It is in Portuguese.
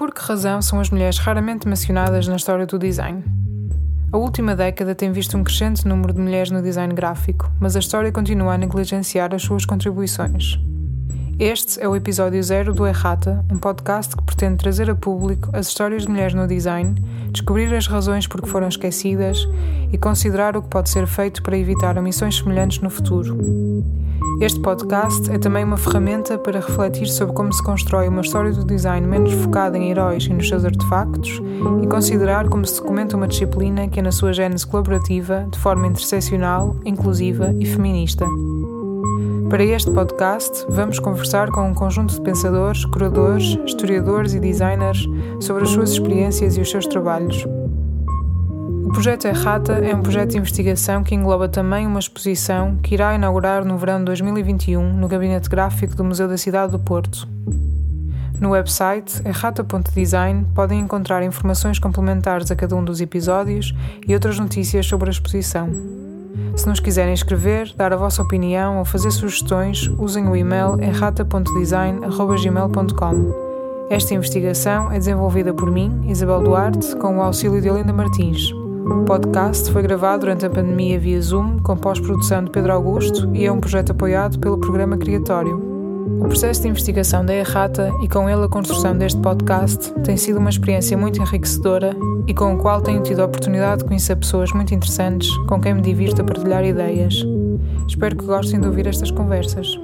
Por que razão são as mulheres raramente mencionadas na história do design? A última década tem visto um crescente número de mulheres no design gráfico, mas a história continua a negligenciar as suas contribuições. Este é o episódio zero do Errata, um podcast que pretende trazer a público as histórias de mulheres no design, descobrir as razões por que foram esquecidas e considerar o que pode ser feito para evitar omissões semelhantes no futuro. Este podcast é também uma ferramenta para refletir sobre como se constrói uma história do design menos focada em heróis e nos seus artefactos e considerar como se documenta uma disciplina que é na sua gênese colaborativa, de forma interseccional, inclusiva e feminista. Para este podcast, vamos conversar com um conjunto de pensadores, curadores, historiadores e designers sobre as suas experiências e os seus trabalhos. O projeto Errata é um projeto de investigação que engloba também uma exposição que irá inaugurar no verão de 2021 no gabinete gráfico do Museu da Cidade do Porto. No website errata.design podem encontrar informações complementares a cada um dos episódios e outras notícias sobre a exposição. Se nos quiserem escrever, dar a vossa opinião ou fazer sugestões, usem o e-mail errata.design.gmail.com. Esta investigação é desenvolvida por mim, Isabel Duarte, com o auxílio de Olinda Martins. O podcast foi gravado durante a pandemia via Zoom, com pós-produção de Pedro Augusto e é um projeto apoiado pelo Programa Criatório. O processo de investigação da Errata e com ele a construção deste podcast tem sido uma experiência muito enriquecedora e com o qual tenho tido a oportunidade de conhecer pessoas muito interessantes com quem me divirto a partilhar ideias. Espero que gostem de ouvir estas conversas.